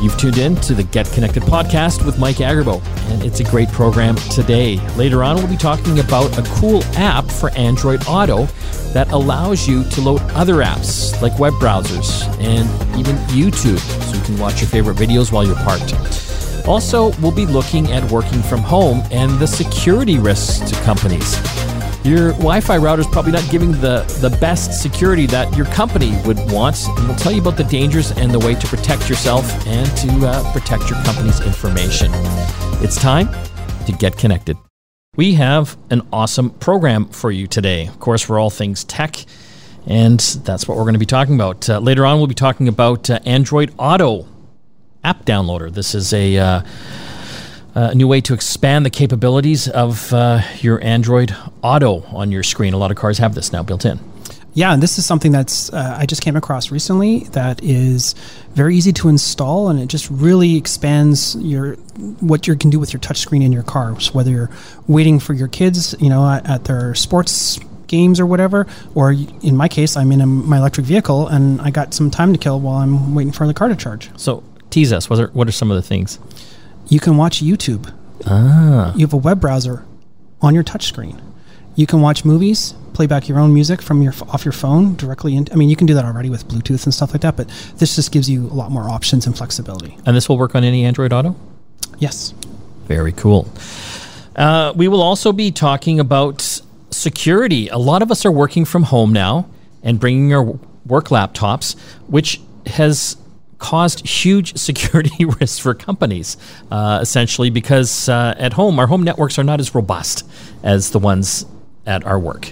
You've tuned in to the Get Connected podcast with Mike Agerbo, and it's a great program today. Later on, we'll be talking about a cool app for Android Auto that allows you to load other apps like web browsers and even YouTube so you can watch your favorite videos while you're parked. Also, we'll be looking at working from home and the security risks to companies. Your Wi Fi router is probably not giving the, the best security that your company would want. And we'll tell you about the dangers and the way to protect yourself and to uh, protect your company's information. It's time to get connected. We have an awesome program for you today. Of course, we're all things tech, and that's what we're going to be talking about. Uh, later on, we'll be talking about uh, Android Auto app downloader. This is a. A new way to expand the capabilities of uh, your Android Auto on your screen. A lot of cars have this now built in. Yeah, and this is something that's uh, I just came across recently that is very easy to install, and it just really expands your what you can do with your touchscreen in your car. So whether you're waiting for your kids, you know, at, at their sports games or whatever, or in my case, I'm in a, my electric vehicle and I got some time to kill while I'm waiting for the car to charge. So tease us. What are, what are some of the things? You can watch YouTube. Ah. You have a web browser on your touchscreen. You can watch movies, play back your own music from your off your phone directly. In, I mean, you can do that already with Bluetooth and stuff like that, but this just gives you a lot more options and flexibility. And this will work on any Android Auto. Yes. Very cool. Uh, we will also be talking about security. A lot of us are working from home now and bringing our work laptops, which has caused huge security risks for companies, uh, essentially, because uh, at home, our home networks are not as robust as the ones at our work.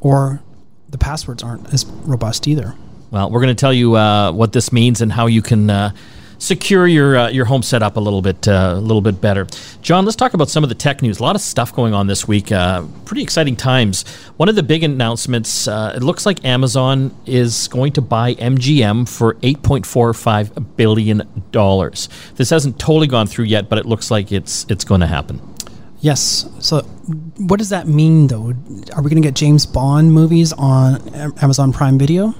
Or the passwords aren't as robust either. Well, we're going to tell you uh, what this means and how you can uh, secure your uh, your home setup a little bit uh, a little bit better. John, let's talk about some of the tech news. A lot of stuff going on this week. Uh, pretty exciting times. One of the big announcements. Uh, it looks like Amazon is going to buy MGM for eight point four five billion dollars. This hasn't totally gone through yet, but it looks like it's it's going to happen. Yes. So, what does that mean, though? Are we going to get James Bond movies on Amazon Prime Video?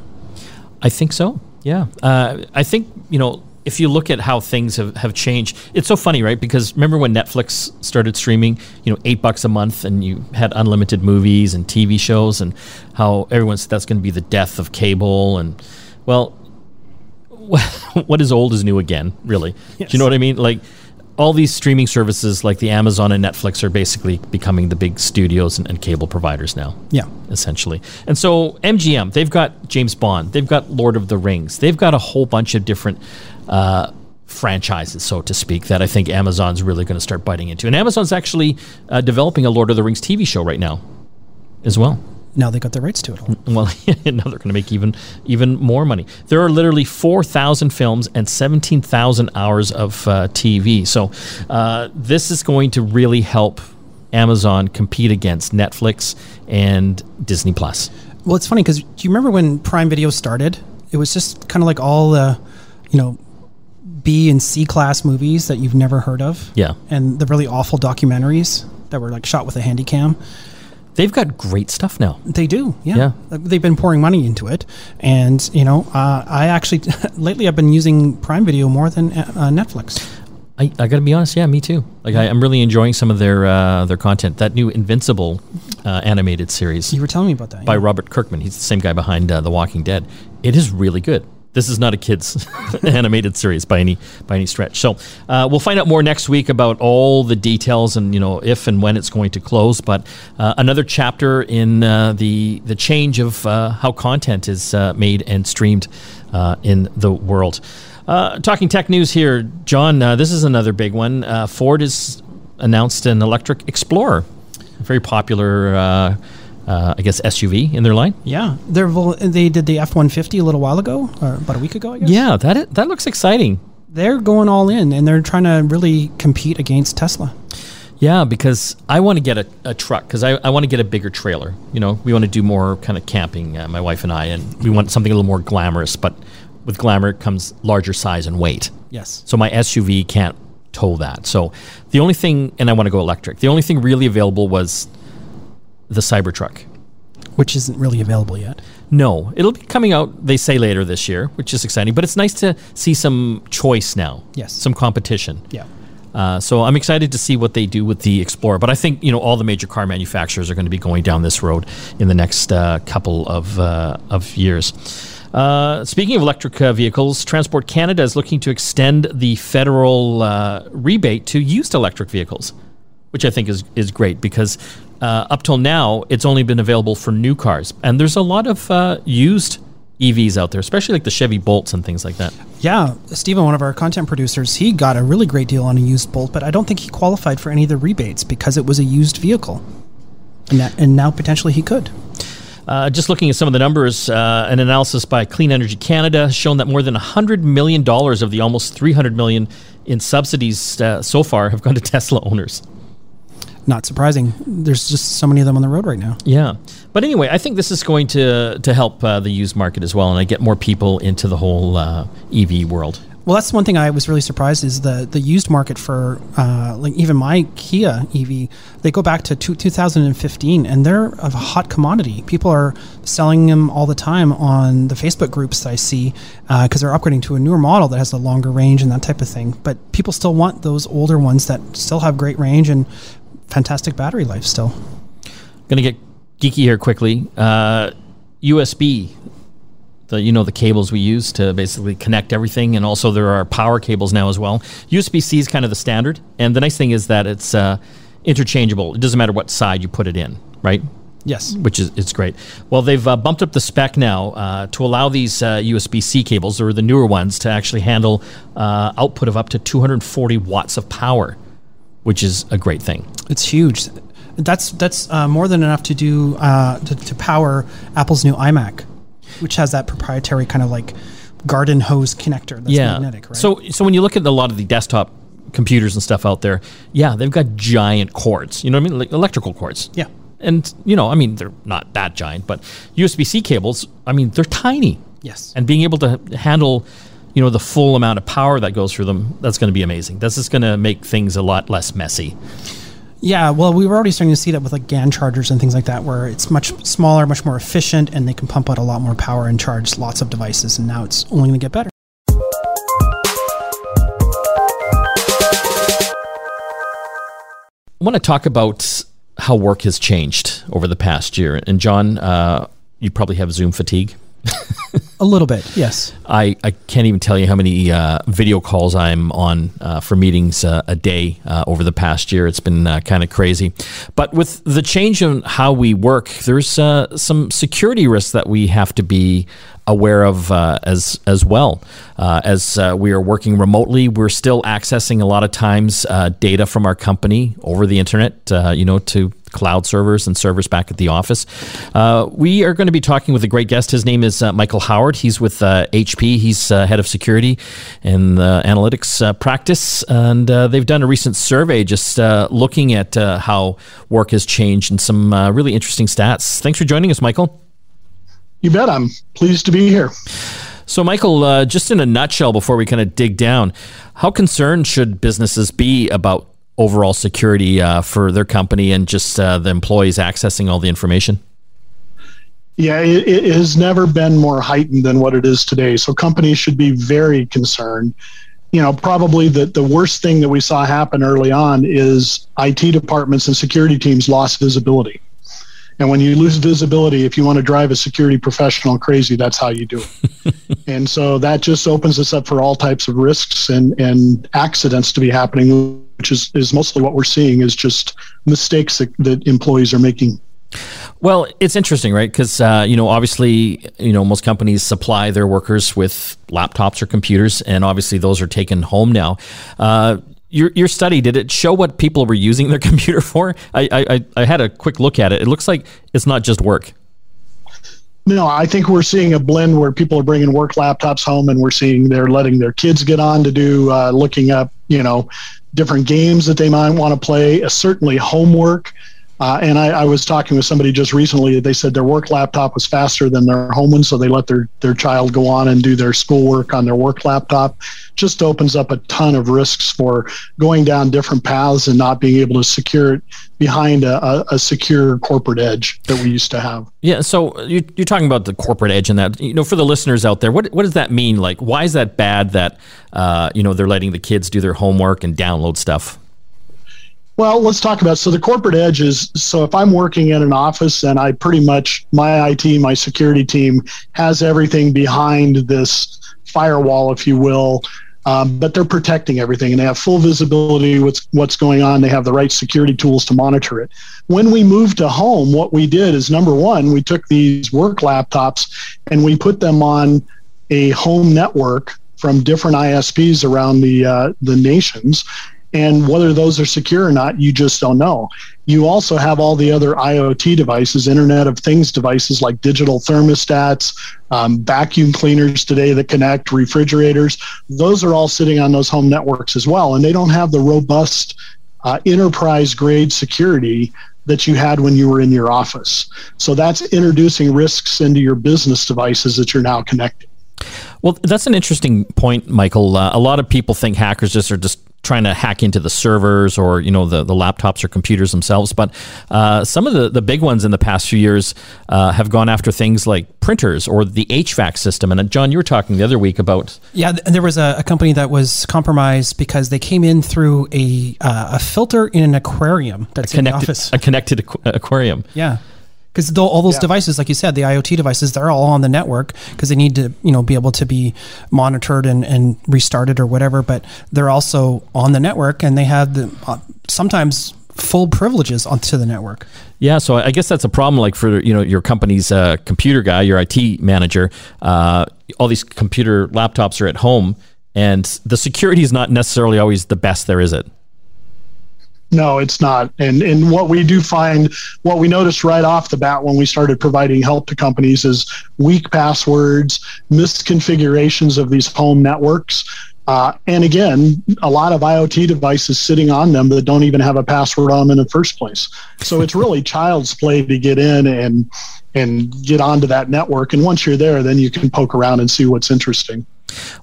I think so. Yeah. Uh, I think you know if you look at how things have, have changed, it's so funny, right? Because remember when Netflix started streaming, you know, eight bucks a month and you had unlimited movies and TV shows and how everyone said that's going to be the death of cable. And, well, what is old is new again, really. Yes. Do you know what I mean? Like, all these streaming services like the Amazon and Netflix are basically becoming the big studios and, and, cable providers now. Yeah. Essentially. And so MGM, they've got James Bond, they've got Lord of the Rings, they've got a whole bunch of different uh, franchises, so to speak, that I think Amazon's really going to start biting into. And Amazon's actually uh, developing a Lord of the Rings TV show right now as well. Now they got the rights to it. All. Well, now they're going to make even even more money. There are literally four thousand films and seventeen thousand hours of uh, TV. So uh, this is going to really help Amazon compete against Netflix and Disney Plus. Well, it's funny because do you remember when Prime Video started? It was just kind of like all the, you know, B and C class movies that you've never heard of. Yeah. And the really awful documentaries that were like shot with a handy cam. They've got great stuff now. They do, yeah. yeah. They've been pouring money into it, and you know, uh, I actually lately I've been using Prime Video more than uh, Netflix. I, I got to be honest, yeah, me too. Like I, am really enjoying some of their uh, their content. That new Invincible uh, animated series. You were telling me about that by yeah. Robert Kirkman. He's the same guy behind uh, The Walking Dead. It is really good this is not a kids animated series by any by any stretch. So uh, we'll find out more next week about all the details and you know if and when it's going to close. But uh, another chapter in uh, the the change of uh, how content is uh, made and streamed uh, in the world. talking tech news here, John. this is another big one. Ford has announced an electric Explorer, very popular uh, I guess SUV in their line. Yeah, they they did the F one fifty a little while ago, or about a week ago, I guess. Yeah, that that looks exciting. They're going all in, and they're trying to really compete against Tesla. Yeah, because I want to get a, a truck because I, I want to get a bigger trailer. You know, we want to do more kind of camping, uh, my wife and I, and we want something a little more glamorous. But with glamour comes larger size and weight. Yes. So my SUV can't tow that. So the only thing, and I want to go electric. The only thing really available was the Cybertruck, which isn't really available yet. No, it'll be coming out. They say later this year, which is exciting. But it's nice to see some choice now. Yes. some competition. Yeah. Uh, so I'm excited to see what they do with the Explorer. But I think you know all the major car manufacturers are going to be going down this road in the next uh, couple of uh, of years. Uh, speaking of electric uh, vehicles, Transport Canada is looking to extend the federal uh, rebate to used electric vehicles, which I think is is great because up till now it's only been available for new cars, and there's a lot of used EVs out there, especially like the Chevy Bolts and things like that. Yeah, Stephen, one of our content producers, he got a really great deal on a used Bolt, but I don't think he qualified for any of the rebates because it was a used vehicle, and, that, and now potentially he could. Uh, just looking at some of the numbers, uh, an analysis by Clean Energy Canada has shown that more than $100 million of the almost 300 million in subsidies uh, so far have gone to Tesla owners not surprising. There's just so many of them on the road right now. Yeah, but anyway, I think this is going to to help uh, the used market as well, and I get more people into the whole uh, EV world. Well, that's one thing I was really surprised is the the used market for uh, like even my Kia EV. They go back to two, 2015, and they're a hot commodity. People are selling them all the time on the Facebook groups that I see because uh, they're upgrading to a newer model that has a longer range and that type of thing. But people still want those older ones that still have great range and fantastic battery life still. Going to get geeky here quickly. Uh, USB, the you know the cables we use to basically connect everything, and also there are power cables now as well. USB C is kind of the standard, and the nice thing is that it's uh, interchangeable. It doesn't matter what side you put it in, right? Yes, which is it's great. Well, they've uh, bumped up the spec now uh, to allow these uh, USB C cables, or the newer ones, to actually handle uh, output of up to 240 watts of power which is a great thing. It's huge. That's that's uh, more than enough to do uh, to, to, power Apple's new iMac, which has that proprietary kind of like garden hose connector. That's yeah. magnetic, right? So so when you look at a lot of the desktop computers and stuff out there, yeah, they've got giant cords. You know what I mean? Like electrical cords. Yeah. And you know, I mean, they're not that giant, but USB-C cables, I mean, they're tiny. Yes. And being able to handle you know the full amount of power that goes through them that's going to be amazing. That's just going to make things a lot less messy. Yeah well we were already starting to see that with like gan chargers and things like that where it's much smaller much more efficient and they can pump out a lot more power and charge lots of devices and now it's only going to get better. I want to talk about how work has changed over the past year. And john uh, you probably have zoom fatigue a little bit, yes. I, I can't even tell you how many uh, video calls I'm on uh, for meetings uh, a day uh, over the past year. It's been uh, kind of crazy. But with the change in how we work, there's uh, some security risks that we have to be aware of as as well. as we are working remotely, we're still accessing a lot of times data from our company over the internet. you know, to cloud servers and servers back at the office. Uh, we are going to be talking with a great guest. His name is uh, Michael Howard. He's with uh, HP. He's uh, head of security and analytics uh, practice. And uh, they've done a recent survey just looking at how work has changed and some really interesting stats. Thanks for joining us, Michael. You bet. I'm pleased to be here. So, Michael, just in a nutshell, before we kind of dig down, how concerned should businesses be about overall security uh, for their company and just uh, the employees accessing all the information? Yeah, it, it, has never been more heightened than what it is today. So companies should be very concerned. You know, probably the, the worst thing that we saw happen early on is IT departments and security teams lost visibility. And when you lose visibility, if you want to drive a security professional crazy, that's how you do it. and so that just opens us up for all types of risks and, and accidents to be happening, which is, is mostly what we're seeing is just mistakes that, that employees are making. Well, it's interesting, right? Because uh, you know, obviously, you know, most companies supply their workers with laptops or computers, and obviously, those are taken home now. Uh, your, your study did it show what people were using their computer for? I, I I had a quick look at it. It looks like it's not just work. No, I think we're seeing a blend where people are bringing work laptops home, and we're seeing they're letting their kids get on to do uh, looking up, you know, different games that they might want to play. Uh, certainly, homework. Uh, and I, I, was talking with somebody just recently. They said their work laptop was faster than their home one, so they let their, their child go on and do their schoolwork on their work laptop. Just opens up a ton of risks for going down different paths and not being able to secure it behind a, a, a secure corporate edge that we used to have. Yeah, so you're, you're talking about the corporate edge and that. You know, for the listeners out there, what what does that mean? Like, why is that bad that uh, you know they're letting the kids do their homework and download stuff? Well, let's talk about so the corporate edge is so if I'm working in an office and I pretty much my IT, my security team has everything behind this firewall, if you will. Um, but they're protecting everything and they have full visibility what's what's going on. They have the right security tools to monitor it. When we moved to home, what we did is number one, we took these work laptops and we put them on a home network from different ISPs around the uh, the nations, and whether those are secure or not, you just don't know. You also have all the other IoT devices, Internet of Things devices like digital thermostats, um, vacuum cleaners today that connect, refrigerators. Those are all sitting on those home networks as well. And they don't have the robust uh, enterprise grade security that you had when you were in your office. So that's introducing risks into your business devices that you're now connecting. Well, that's an interesting point, Michael. Uh, a lot of people think hackers just are just trying to hack into the servers or you know the, the laptops or computers themselves but uh, some of the, the big ones in the past few years uh, have gone after things like printers or the HVAC system. And uh, John you were talking the other week about yeah and there was a, a company that was compromised because they came in through a, uh, a filter in an aquarium that's a connected, in the office. a connected aqu- aquarium. Yeah because all those yeah. devices, like you said, the IoT devices, they're all on the network because they need to, you know, be able to be monitored and, and restarted or whatever. But they're also on the network, and they have the uh, sometimes full privileges onto the network. Yeah, so I guess that's a problem. Like for you know your company's uh, computer guy, your IT manager, uh, all these computer laptops are at home, and the security is not necessarily always the best there, is it? No, it's not. And and what we do find, what we noticed right off the bat when we started providing help to companies is weak passwords, misconfigurations of these home networks. Uh, and again, a lot of IoT devices sitting on them that don't even have a password on them in the first place. So it's really child's play to get in and and get onto that network. And once you're there, then you can poke around and see what's interesting.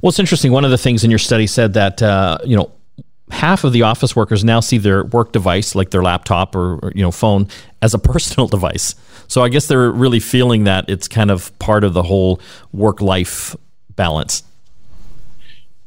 Well, it's interesting. One of the things in your study said that uh, you know half of the office workers now see their work device, like their laptop or, or, you know phone, as a personal device. So I guess they're really feeling that it's kind of part of the whole work life balance.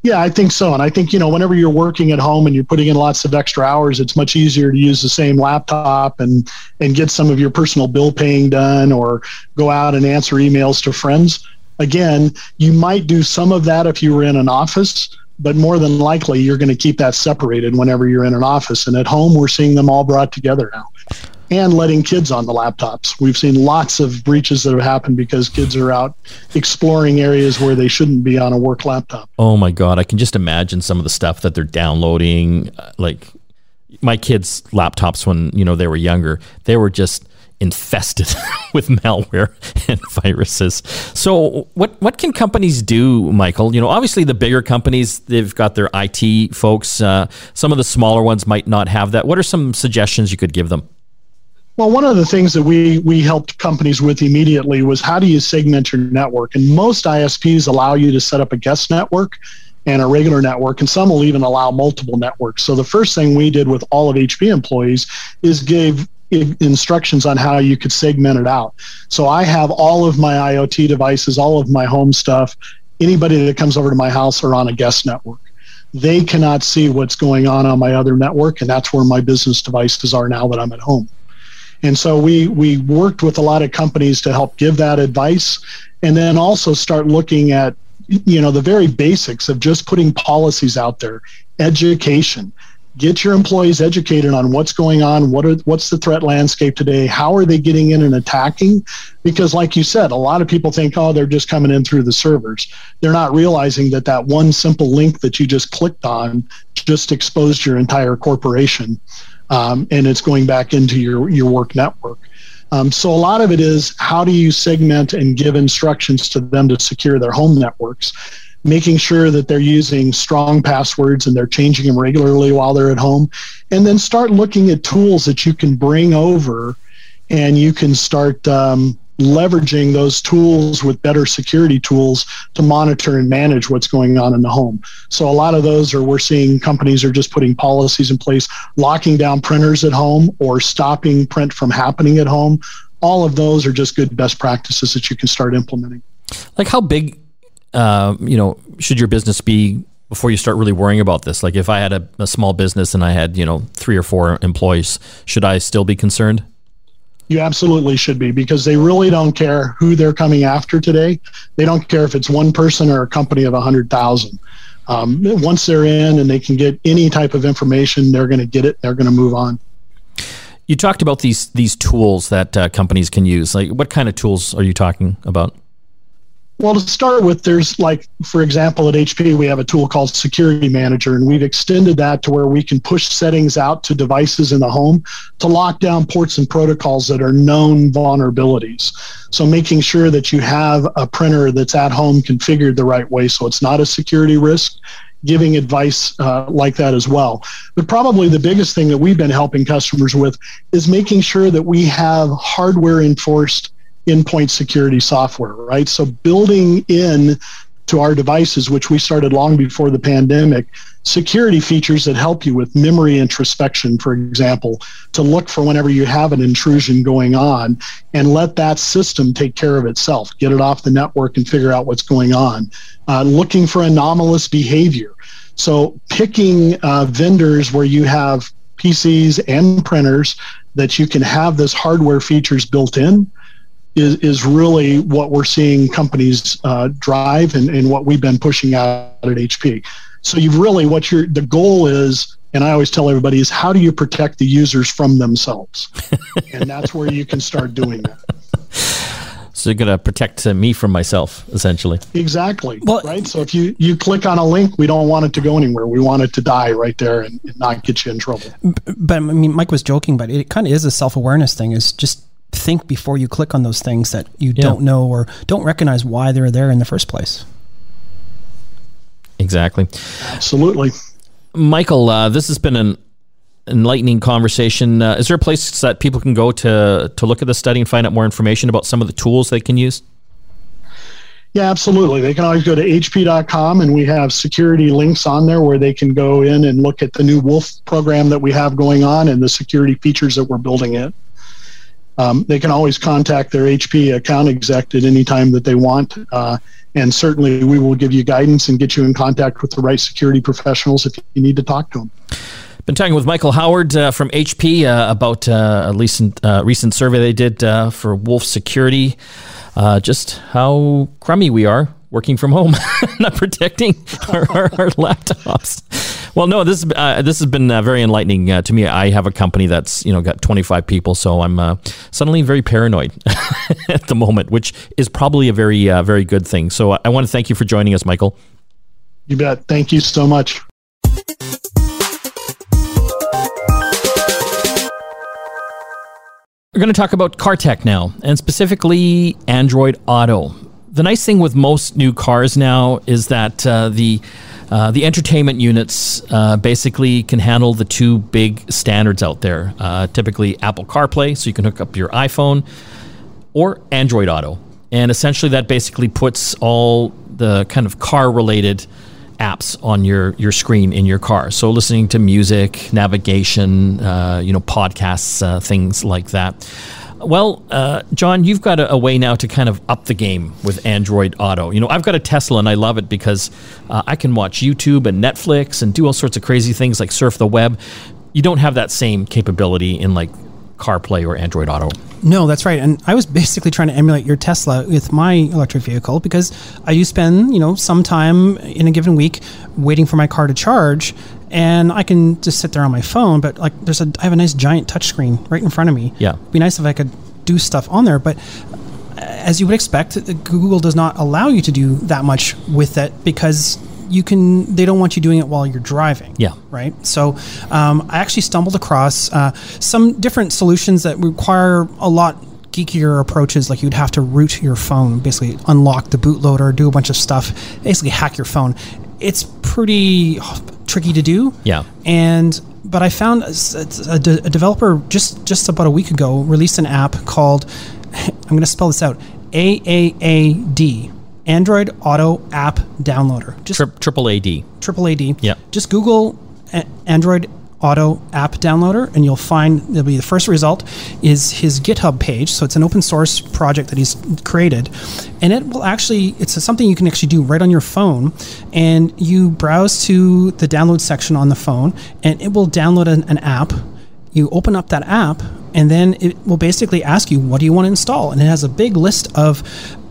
Yeah, I think so. And I think, you know, whenever you're working at home and you're putting in lots of extra hours, it's much easier to use the same laptop and and get some of your personal bill paying done or go out and answer emails to friends. Again, you might do some of that if you were in an office, but more than likely you're going to keep that separated whenever you're in an office. And at home, we're seeing them all brought together now. And letting kids on the laptops. We've seen lots of breaches that have happened because kids are out exploring areas where they shouldn't be on a work laptop. Oh my God. I can just imagine some of the stuff that they're downloading. Like my kids' laptops when, you know, they were younger, they were just infested with malware and viruses. So, what what can companies do, Michael? You know, obviously the bigger companies they've got their IT folks. Uh, some of the smaller ones might not have that. What are some suggestions you could give them? Well, one of the things that we we helped companies with immediately was how do you segment your network? And most ISPs allow you to set up a guest network and a regular network, and some will even allow multiple networks. So the first thing we did with all of HP employees is gave instructions on how you could segment it out. So I have all of my IoT devices, all of my home stuff. Anybody that comes over to my house are on a guest network. They cannot see what's going on on my other network, and that's where my business devices are now that I'm at home. And so we we worked with a lot of companies to help give that advice, and then also start looking at you know the very basics of just putting policies out there, education get your employees educated on what's going on what are what's the threat landscape today how are they getting in and attacking? Because like you said a lot of people think oh they're just coming in through the servers. They're not realizing that that one simple link that you just clicked on just exposed your entire corporation um, and it's going back into your your work network. Um, so a lot of it is how do you segment and give instructions to them to secure their home networks making sure that they're using strong passwords and they're changing them regularly while they're at home. And then start looking at tools that you can bring over and you can start um, leveraging those tools with better security tools to monitor and manage what's going on in the home. So a lot of those are we're seeing companies are just putting policies in place, locking down printers at home or stopping print from happening at home. All of those are just good best practices that you can start implementing. Like how big, uh, you know, should your business be before you start really worrying about this? Like if I had a, a small business and I had, you know, three or four employees, should I still be concerned? You absolutely should be because they really don't care who they're coming after today. They don't care if it's one person or a company of 100,000. Um, once they're in and they can get any type of information, they're going to get it. They're going to move on. You talked about these these tools that uh, companies can use. Like, what kind of tools are you talking about? Well, to start with, there's like, for example, at HP, we have a tool called Security Manager, and we've extended that to where we can push settings out to devices in the home to lock down ports and protocols that are known vulnerabilities. So, making sure that you have a printer that's at home configured the right way so it's not a security risk giving advice uh, like that as well. But probably the biggest thing that we've been helping customers with is making sure that we have hardware enforced endpoint security software, right? So building in to our devices, which we started long before the pandemic, security features that help you with memory introspection, for example, to look for whenever you have an intrusion going on and let that system take care of itself, get it off the network and figure out what's going on. Uh, looking for anomalous behavior. So picking uh, vendors where you have PCs and printers that you can have this hardware features built in is, is really what we're seeing companies uh, drive and, and what we've been pushing out at HP. So you've really what your the goal is, and I always tell everybody is how do you protect the users from themselves, and that's where you can start doing that. So you're going to protect uh, me from myself, essentially. Exactly. Well, right. So if you you click on a link, we don't want it to go anywhere. We want it to die right there and, and not get you in trouble. But I mean, Mike was joking, but it kind of is a self awareness thing. Is just think before you click on those things that you yeah. don't know or don't recognize why they're there in the first place. Exactly. Absolutely. Michael, uh, this has been an enlightening conversation. Uh, is there a place that people can go to to look at the study and find out more information about some of the tools they can use? Yeah, absolutely. They can always go to hp.com and we have security links on there where they can go in and look at the new Wolf program that we have going on and the security features that we're building in. Um, they can always contact their HP account exec at any time that they want. Uh, and certainly we will give you guidance and get you in contact with the right security professionals if you need to talk to them. Been talking with Michael Howard uh, from HP uh, about uh, a recent uh, recent survey they did uh, for Wolf Security, just how crummy we are working from home, not protecting our, our, our laptops. Well, no, this uh, this has been uh, very enlightening uh, to me. I have a company that's you know got 25 people, so I'm uh, suddenly very paranoid at the moment, which is probably a very uh, very good thing. So I want to thank you for joining us, Michael. You bet. Thank you so much. We're going to talk about car tech now, and specifically Android Auto. The nice thing with most new cars now is that uh, the uh, the entertainment units uh, basically can handle the two big standards out there. Uh, typically, Apple CarPlay, so you can hook up your iPhone, or Android Auto. And essentially, that basically puts all the kind of car related apps on your, your screen in your car. So, listening to music, navigation, uh, you know, podcasts, uh, things like that. Well, uh, John, you've got a, a, way now to kind of up the game with Android Auto. You know, I've got a Tesla and I love it because uh, I can watch YouTube and Netflix and do all sorts of crazy things like surf the web. You don't have that same capability in like CarPlay or Android Auto. No, that's right. And I was basically trying to emulate your Tesla with my electric vehicle because I do spend, you know, some time in a given week waiting for my car to charge and I can just sit there on my phone. But like, there's a I have a nice giant touchscreen right in front of me. Yeah, It'd be nice if I could do stuff on there, but as you would expect, Google does not allow you to do that much with it because you can they don't want you doing it while you're driving yeah right so um, i actually stumbled across uh, some different solutions that require a lot geekier approaches, like you'd have to root your phone, basically unlock the bootloader, do a bunch of stuff, basically hack your phone. It's pretty tricky to do. Yeah. And but I found a, a, a developer just just about a week ago released an app called I'm going to spell this out AAAD Android Auto App Downloader. Just Tri- triple AD. triple AD. Yeah. Just Google a- Android Auto App Downloader, and you'll find there'll be the first result is his GitHub page. So it's an open source project that he's created, and it will actually it's something you can actually do right on your phone, and you browse to the download section on the phone, and it will download an, an app. You open up that app, and then it will basically ask you, "What do you want to install?" And it has a big list of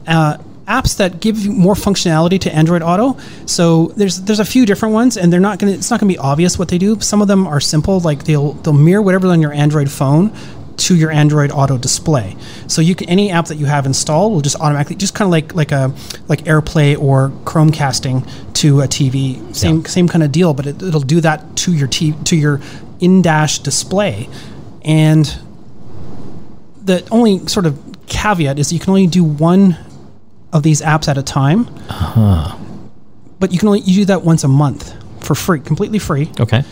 uh, apps that give you more functionality to Android Auto. So there's there's a few different ones, and they're not gonna it's not gonna be obvious what they do. Some of them are simple, like they'll they'll mirror whatever's on your Android phone to your Android Auto display. So you can any app that you have installed will just automatically just kind of like like a like AirPlay or Chromecasting to a TV. Same Yeah. same kind of deal, but it, it'll do that to your t- to your in dash display, and the only sort of caveat is you can only do one of these apps at a time. Uh-huh. But you can only you do that once a month for free, completely free, Okay.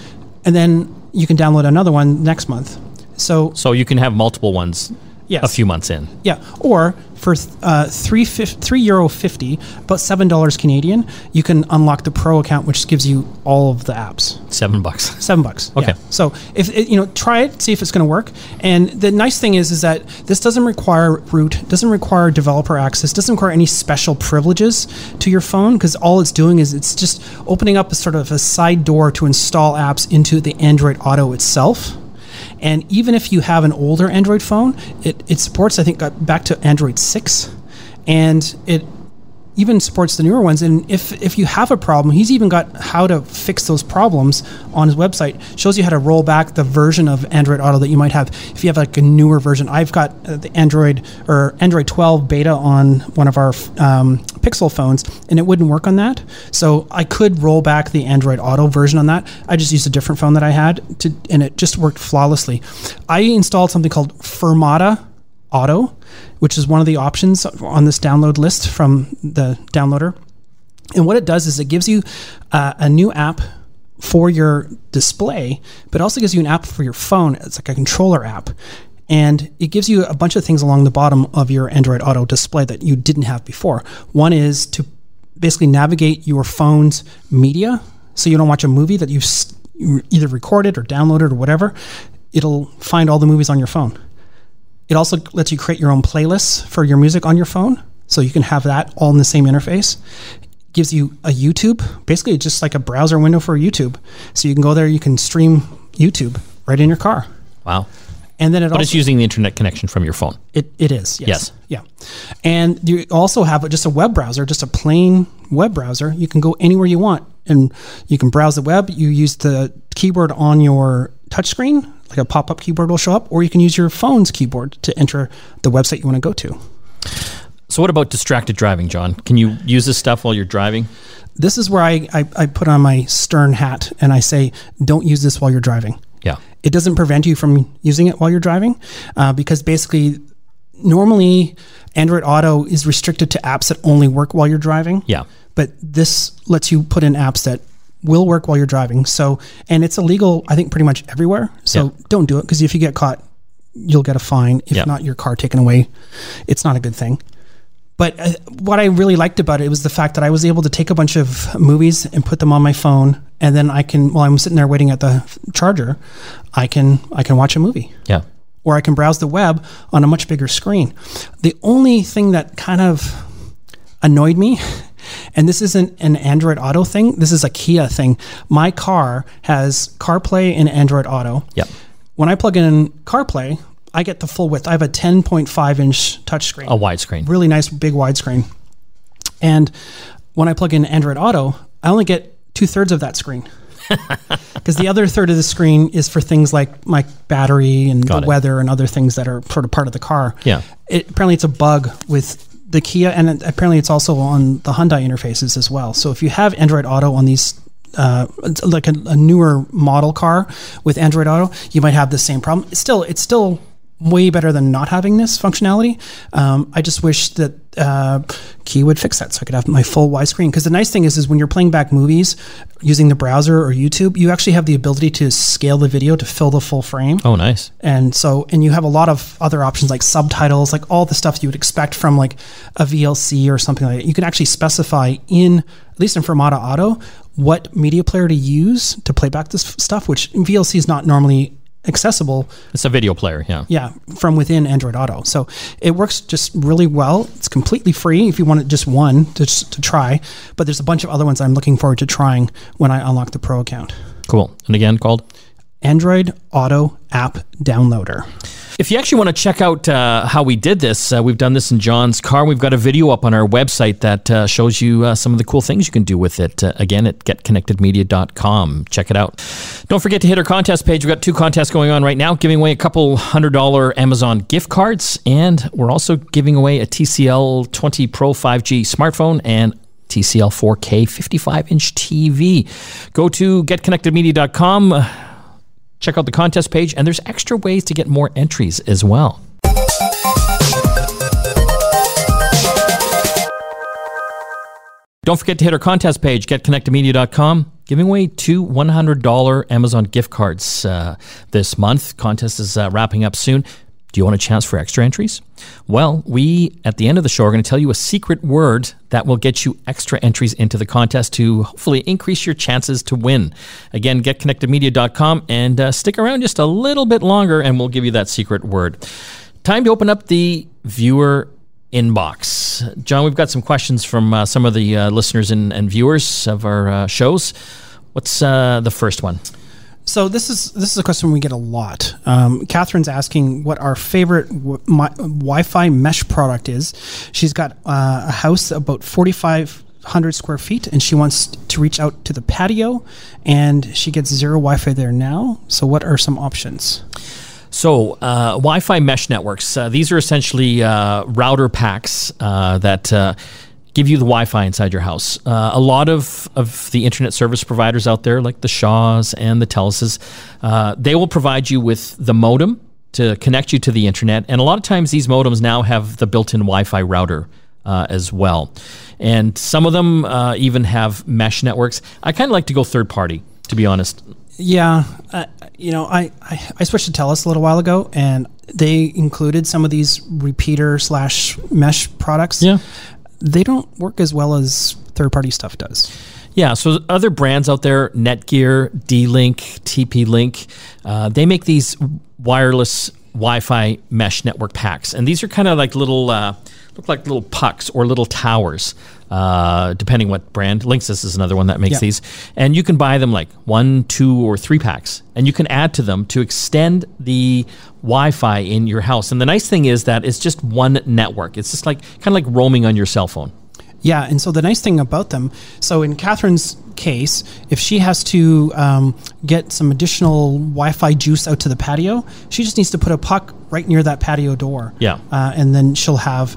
and then you can download another one next month. So So you can have multiple ones yes, a few months in. yeah, or for uh, three three euro fifty, about seven dollars Canadian, you can unlock the pro account, which gives you all of the apps. Seven bucks. Seven bucks. Okay. Yeah. So if it, you know, try it, see if it's going to work. And the nice thing is, is that this doesn't require root, doesn't require developer access, doesn't require any special privileges to your phone because all it's doing is it's just opening up a sort of a side door to install apps into the Android Auto itself. And even if you have an older Android phone, it, it supports, I think, got back to Android 6. And it even supports the newer ones. And if if you have a problem, he's even got how to fix those problems on his website. Shows you how to roll back the version of Android Auto that you might have if you have like a newer version. I've got uh, the Android or Android 12 beta on one of our um, Pixel phones, and it wouldn't work on that. So I could roll back the Android Auto version on that. I just used a different phone that I had to, and it just worked flawlessly. I installed something called Fermata Auto, which is one of the options on this download list from the downloader. And what it does is it gives you uh, a new app for your display, but also gives you an app for your phone. It's like a controller app. And it gives you a bunch of things along the bottom of your Android Auto display that you didn't have before. One is to basically navigate your phone's media so you don't watch a movie that you've you either recorded or downloaded or whatever. It'll find all the movies on your phone. It also lets you create your own playlists for your music on your phone, so you can have that all in the same interface. Gives you a YouTube, basically just like a browser window for YouTube. So you can go there, you can stream YouTube right in your car, Wow. and then it But also it's using the internet connection from your phone. it, it is yes. Yes. yeah, and you also have just a web browser, just a plain web browser. You can go anywhere you want, and you can browse the web. You use the keyboard on your touchscreen, like a pop-up keyboard will show up, or you can use your phone's keyboard to enter the website you want to go to. So what about distracted driving, John? Can you use this stuff while you're driving? This is where I, I, I put on my stern hat and I say, don't use this while you're driving. Yeah. It doesn't prevent you from using it while you're driving uh, because basically, normally Android Auto is restricted to apps that only work while you're driving. Yeah. But this lets you put in apps that will work while you're driving. So, and it's illegal, I think, pretty much everywhere. So Yeah. don't do it because if you get caught, you'll get a fine. If Yeah. not, your car taken away. It's not a good thing. But uh, what I really liked about it was the fact that I was able to take a bunch of movies and put them on my phone, and then I can, while I'm sitting there waiting at the charger, I can I can watch a movie Yeah. or I can browse the web on a much bigger screen. The only thing that kind of annoyed me, and this isn't an Android Auto thing, this is a Kia thing. My car has CarPlay and Android Auto. Yeah. When I plug in CarPlay, I get the full width. I have a 10.5 inch touchscreen A widescreen. really nice big widescreen. And when I plug in Android Auto, I only get two thirds of that screen. Because the other third of the screen is for things like my battery and Got the it. weather and other things that are sort of part of the car. Yeah. It, apparently, it's a bug with the Kia, and apparently, it's also on the Hyundai interfaces as well. So if you have Android Auto on these, uh, like a, a newer model car with Android Auto, you might have the same problem. Still, it's still way better than not having this functionality. Um, I just wish that uh, Kia would fix that so I could have my full widescreen. Because the nice thing is, is when you're playing back movies using the browser or YouTube, you actually have the ability to scale the video to fill the full frame. Oh, nice. And so, and you have a lot of other options like subtitles, like all the stuff you would expect from like a VLC or something like that. You can actually specify in, at least in Fermata Auto, what media player to use to play back this stuff, which VLC is not normally accessible. It's a video player, yeah. Yeah, from within Android Auto. So it works just really well. It's completely free if you want it just one to, to try. But there's a bunch of other ones I'm looking forward to trying when I unlock the Pro account. Cool. And again, called Android Auto App Downloader. If you actually want to check out uh, how we did this, uh, we've done this in John's car. We've got a video up on our website that uh, shows you uh, some of the cool things you can do with it. Uh, again, at getconnectedmedia.com. Check it out. Don't forget to hit our contest page. We've got two contests going on right now, giving away a couple hundred dollar Amazon gift cards, and we're also giving away a TCL 20 Pro 5G smartphone and TCL 4K 55 inch TV. Go to getconnectedmedia.com check out the contest page, and there's extra ways to get more entries as well. Don't forget to hit our contest page, getconnectedmedia.com. Giving away two $100 Amazon gift cards uh, this month. Contest is uh, wrapping up soon. Do you want a chance for extra entries? Well, we, at the end of the show, are going to tell you a secret word that will get you extra entries into the contest to hopefully increase your chances to win. Again, getconnectedmedia.com and uh, stick around just a little bit longer and we'll give you that secret word. Time to open up the viewer inbox. John, we've got some questions from uh, some of the uh, listeners and, and, viewers of our uh, shows. What's uh, the first one? So this is this is a question we get a lot. Um, Catherine's asking what our favorite Wi-Fi mesh product is. She's got uh, a house about forty five hundred square feet, and she wants to reach out to the patio, and she gets zero Wi-Fi there now. So what are some options? So, uh, Wi Fi mesh networks, uh, these are essentially uh, router packs uh, that uh, give you the Wi-Fi inside your house. Uh, a lot of, of the internet service providers out there, like the Shaws and the Teluses, uh, they will provide you with the modem to connect you to the internet. And a lot of times these modems now have the built-in Wi-Fi router uh, as well. And some of them uh, even have mesh networks. I kind of like to go third party, to be honest. Yeah, uh, you know, I, I, I switched to Telus a little while ago, and they included some of these repeater slash mesh products. Yeah, they don't work as well as third party stuff does. Yeah, so other brands out there, Netgear, D-Link, TP-Link, uh, they make these wireless Wi-Fi mesh network packs, and these are kind of like little, uh, look like little pucks or little towers, uh, depending what brand. Linksys is another one that makes yeah. these, and you can buy them like one, two, or three packs, and you can add to them to extend the Wi-Fi in your house. And the nice thing is that it's just one network. It's just like kind of like roaming on your cell phone. Yeah, and so the nice thing about them, so in Catherine's case, if she has to um, get some additional Wi-Fi juice out to the patio, she just needs to put a puck right near that patio door. Yeah, uh, and then she'll have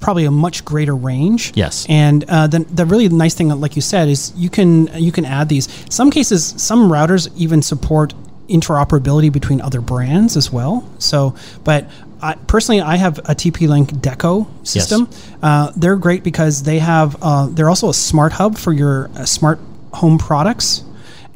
probably a much greater range. Yes. And uh, the, the really nice thing, like you said, is you can you can add these. Some cases, some routers even support interoperability between other brands as well. So, but I, personally, I have a TP-Link Deco system. Yes. Uh, they're great because they have uh, they're also a smart hub for your uh, smart home products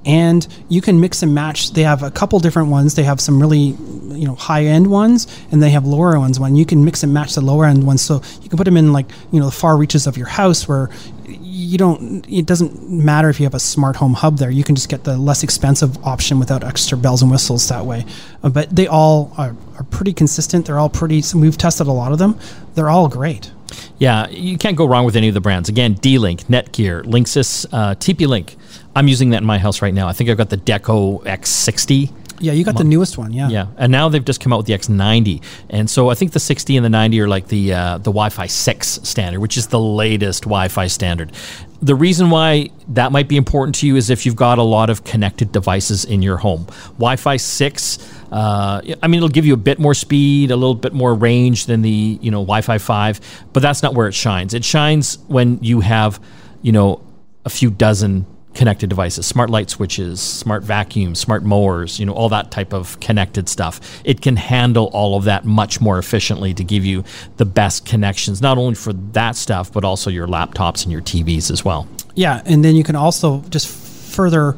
and you can mix and match. They have a couple different ones. They have some really, you know, high end ones, and they have lower ones. One you can mix and match the lower end ones, so you can put them in like you know the far reaches of your house where you don't. It doesn't matter if you have a smart home hub there. You can just get the less expensive option without extra bells and whistles that way. Uh, but they all are, are pretty consistent. They're all pretty. We've tested a lot of them. They're all great. Yeah, you can't go wrong with any of the brands. Again, D-Link, Netgear, Linksys, uh, TP-Link. I'm using that in my house right now. I think I've got the Deco X60. Yeah, you got the newest one. Yeah. Yeah, and now they've just come out with the X90, and so I think the 60 and the 90 are like the uh, the Wi-Fi 6 standard, which is the latest Wi-Fi standard. The reason why that might be important to you is if you've got a lot of connected devices in your home. Wi-Fi 6, uh, I mean, it'll give you a bit more speed, a little bit more range than the you know Wi-Fi 5, but that's not where it shines. It shines when you have you know a few dozen connected devices, smart light switches, smart vacuums, smart mowers, you know, all that type of connected stuff. It can handle all of that much more efficiently to give you the best connections, not only for that stuff, but also your laptops and your TVs as well. Yeah, and then you can also just further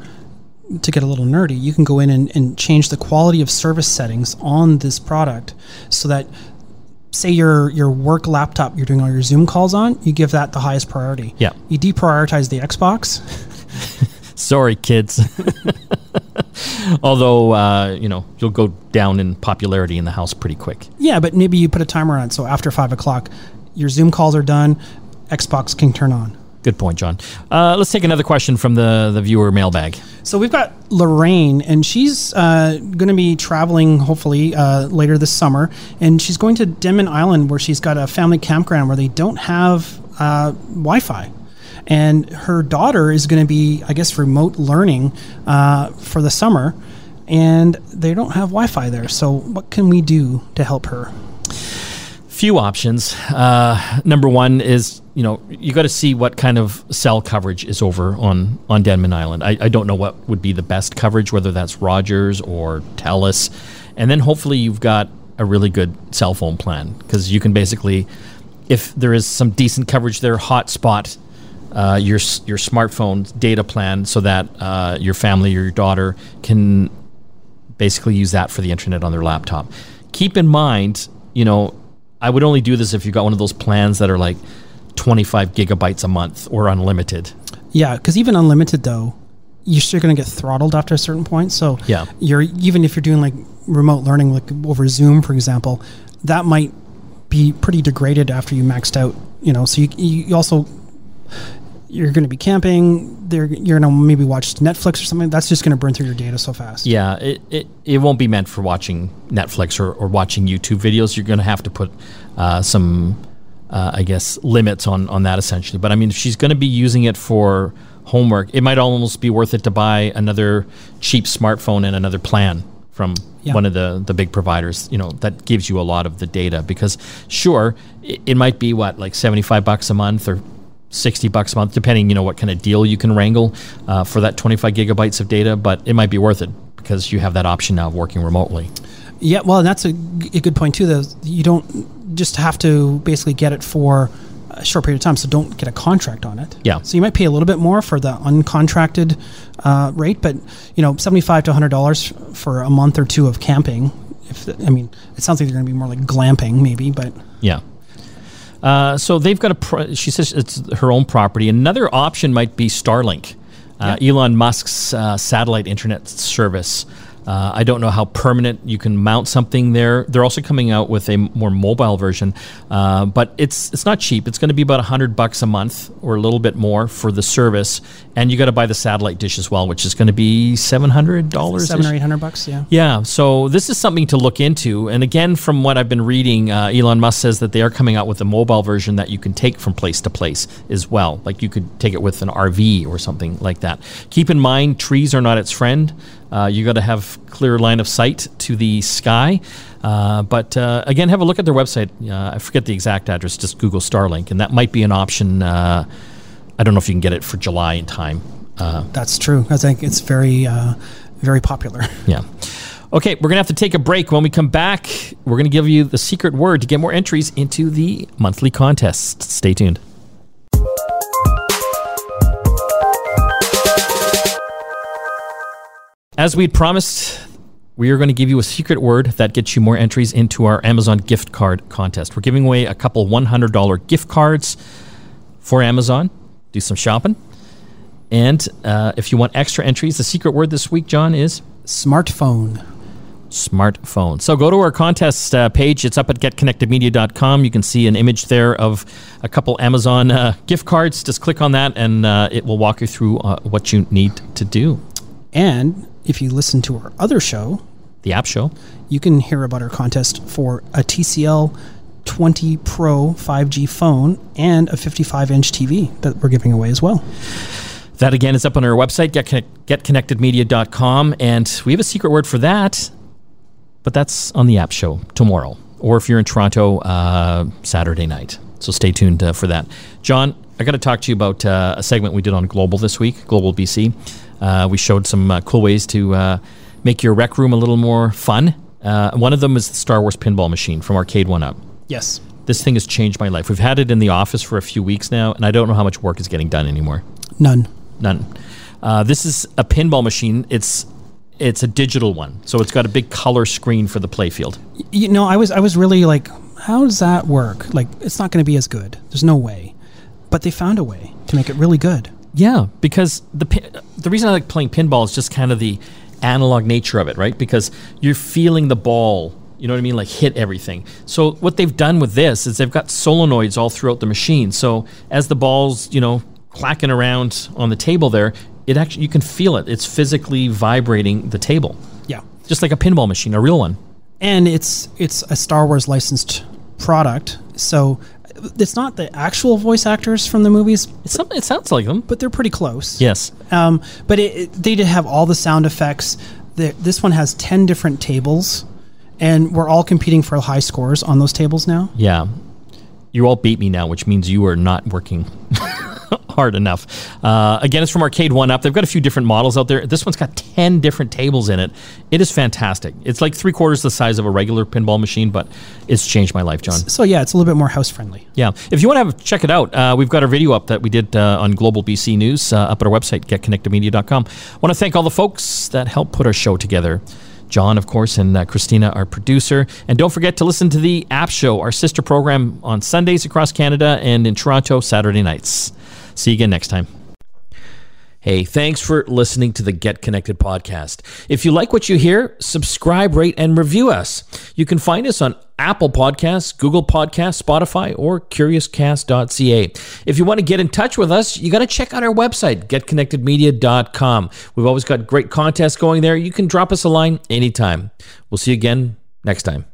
to get a little nerdy, you can go in and, and change the quality of service settings on this product so that say your your work laptop you're doing all your Zoom calls on, you give that the highest priority. Yeah. You deprioritize the Xbox. Sorry, kids. Although uh, you know you'll go down in popularity in the house pretty quick. Yeah, but maybe you put a timer on it so after five o'clock, your Zoom calls are done, Xbox can turn on. Good point, John. Uh, let's take another question from the the viewer mailbag. So we've got Lorraine, and she's uh, going to be traveling hopefully uh, later this summer, and she's going to Denman Island where she's got a family campground where they don't have uh, Wi-Fi. And her daughter is going to be, I guess, remote learning uh, for the summer, and they don't have Wi-Fi there. So what can we do to help her? Few options. Uh, number one is you know you got to see what kind of cell coverage is over on on Denman Island. I, I don't know what would be the best coverage, whether that's Rogers or Telus, and then hopefully you've got a really good cell phone plan because you can basically, if there is some decent coverage there, hotspot uh, your your smartphone data plan so that uh, your family or your daughter can basically use that for the internet on their laptop. Keep in mind, you know, I would only do this if you got one of those plans that are like 25 gigabytes a month or unlimited. Yeah, because even unlimited though, you're still going to get throttled after a certain point. So Yeah. you're even if you're doing like remote learning, like over Zoom, for example, that might be pretty degraded after you maxed out. You know, so you you also you're going to be camping. There, you're going to maybe watch Netflix or something. That's just going to burn through your data so fast. Yeah, it, it, it won't be meant for watching Netflix or, or watching YouTube videos. You're going to have to put uh, some, uh, I guess, limits on, on that essentially. But I mean, if she's going to be using it for homework, it might almost be worth it to buy another cheap smartphone and another plan from Yeah. one of the, the big providers, you know, that gives you a lot of the data. Because sure, it, it might be what, like 75 bucks a month or 60 bucks a month, depending, you know, what kind of deal you can wrangle uh, for that 25 gigabytes of data, but it might be worth it because you have that option now of working remotely. Yeah, well, that's a good point too. Though you don't just have to basically get it for a short period of time, so don't get a contract on it. Yeah. So you might pay a little bit more for the uncontracted uh, rate, but you know, seventy-five to hundred dollars for a month or two of camping. If the, I mean, it sounds like they're going to be more like glamping, maybe, but Yeah. Uh, so they've got a. Pro- she says it's her own property. Another option might be Starlink, uh, Elon Musk's uh, satellite internet service. Uh, I don't know how permanent you can mount something there. They're also coming out with a more mobile version, uh, but it's it's not cheap. It's going to be about hundred bucks a month or a little bit more for the service, and you got to buy the satellite dish as well, which is going to be seven hundred dollars. seven or eight hundred bucks. Yeah. Yeah, so this is something to look into. And again, from what I've been reading, uh, Elon Musk says that they are coming out with a mobile version that you can take from place to place as well. Like you could take it with an RV or something like that. Keep in mind, trees are not its friend. Uh, you got to have clear line of sight to the sky. Uh, but uh, again, have a look at their website. Uh, I forget the exact address. Just Google Starlink, and that might be an option. Uh, I don't know if you can get it for July in time. Uh, That's true. I think it's very, uh, very popular. yeah. Okay, we're going to have to take a break. When we come back, we're going to give you the secret word to get more entries into the monthly contest. Stay tuned. As we'd promised, we are going to give you a secret word that gets you more entries into our Amazon gift card contest. We're giving away a couple $100 gift cards for Amazon. Do some shopping. And uh, if you want extra entries, the secret word this week, John, is Smartphone. smartphone. So go to our contest uh, page. It's up at getconnectedmedia.com. You can see an image there of a couple Amazon uh, gift cards. Just click on that and uh, it will walk you through uh, what you need to do. And if you listen to our other show, The app show. you can hear about our contest for a TCL 20 Pro 5G phone and a 55 inch TV that we're giving away as well. That again is up on our website, getconnect- getconnectedmedia.com. And we have a secret word for that, but that's on the app show tomorrow. Or if you're in Toronto, uh, Saturday night. So stay tuned uh, for that. John, I got to talk to you about uh, a segment we did on Global this week, Global BC. Uh, we showed some uh, cool ways to uh, make your rec room a little more fun. Uh, one of them is the Star Wars pinball machine from Arcade1Up. Yes. This thing has changed my life. We've had it in the office for a few weeks now, and I don't know how much work is getting done anymore. None. None. Uh, this is a pinball machine. It's it's a digital one, so it's got a big color screen for the playfield. You know, I was I was really like, how does that work? Like, it's not going to be as good. There's no way. But they found a way to make it really good. Yeah, because the pin- the reason I like playing pinball is just kind of the analog nature of it, right? Because you're feeling the ball, you know what I mean, like hit everything. So what they've done with this is they've got solenoids all throughout the machine. So as the balls, you know, clacking around on the table there, it actually you can feel it. It's physically vibrating the table, Yeah. just like a pinball machine, a real one. and it's it's a Star Wars licensed product, so it's not the actual voice actors from the movies, It's something. It sounds like them. but they're pretty close. Yes. Um, but it, it, they did have all the sound effects. The, this one has ten different tables, and we're all competing for high scores on those tables now. Yeah. You all beat me now, which means you are not working hard enough. Uh, again, it's from Arcade1Up. They've got a few different models out there. This one's got 10 different tables in it. It is fantastic. It's like three quarters the size of a regular pinball machine, but it's changed my life, John. So yeah, it's a little bit more house friendly. Yeah. If you want to have check it out, uh, we've got our video up that we did uh, on Global BC News uh, up at our website, getconnectedmedia.com. want to thank all the folks that helped put our show together. John, of course, and uh, Christina, our producer. And don't forget to listen to the App Show, our sister program on Sundays across Canada and in Toronto Saturday nights. See you again next time. Hey, thanks for listening to the Get Connected podcast. If you like what you hear, subscribe, rate, and review us. You can find us on Apple Podcasts, Google Podcasts, Spotify, or CuriousCast.ca. If you want to get in touch with us, you got to check out our website, GetConnectedMedia.com. We've always got great contests going there. You can drop us a line anytime. We'll see you again next time.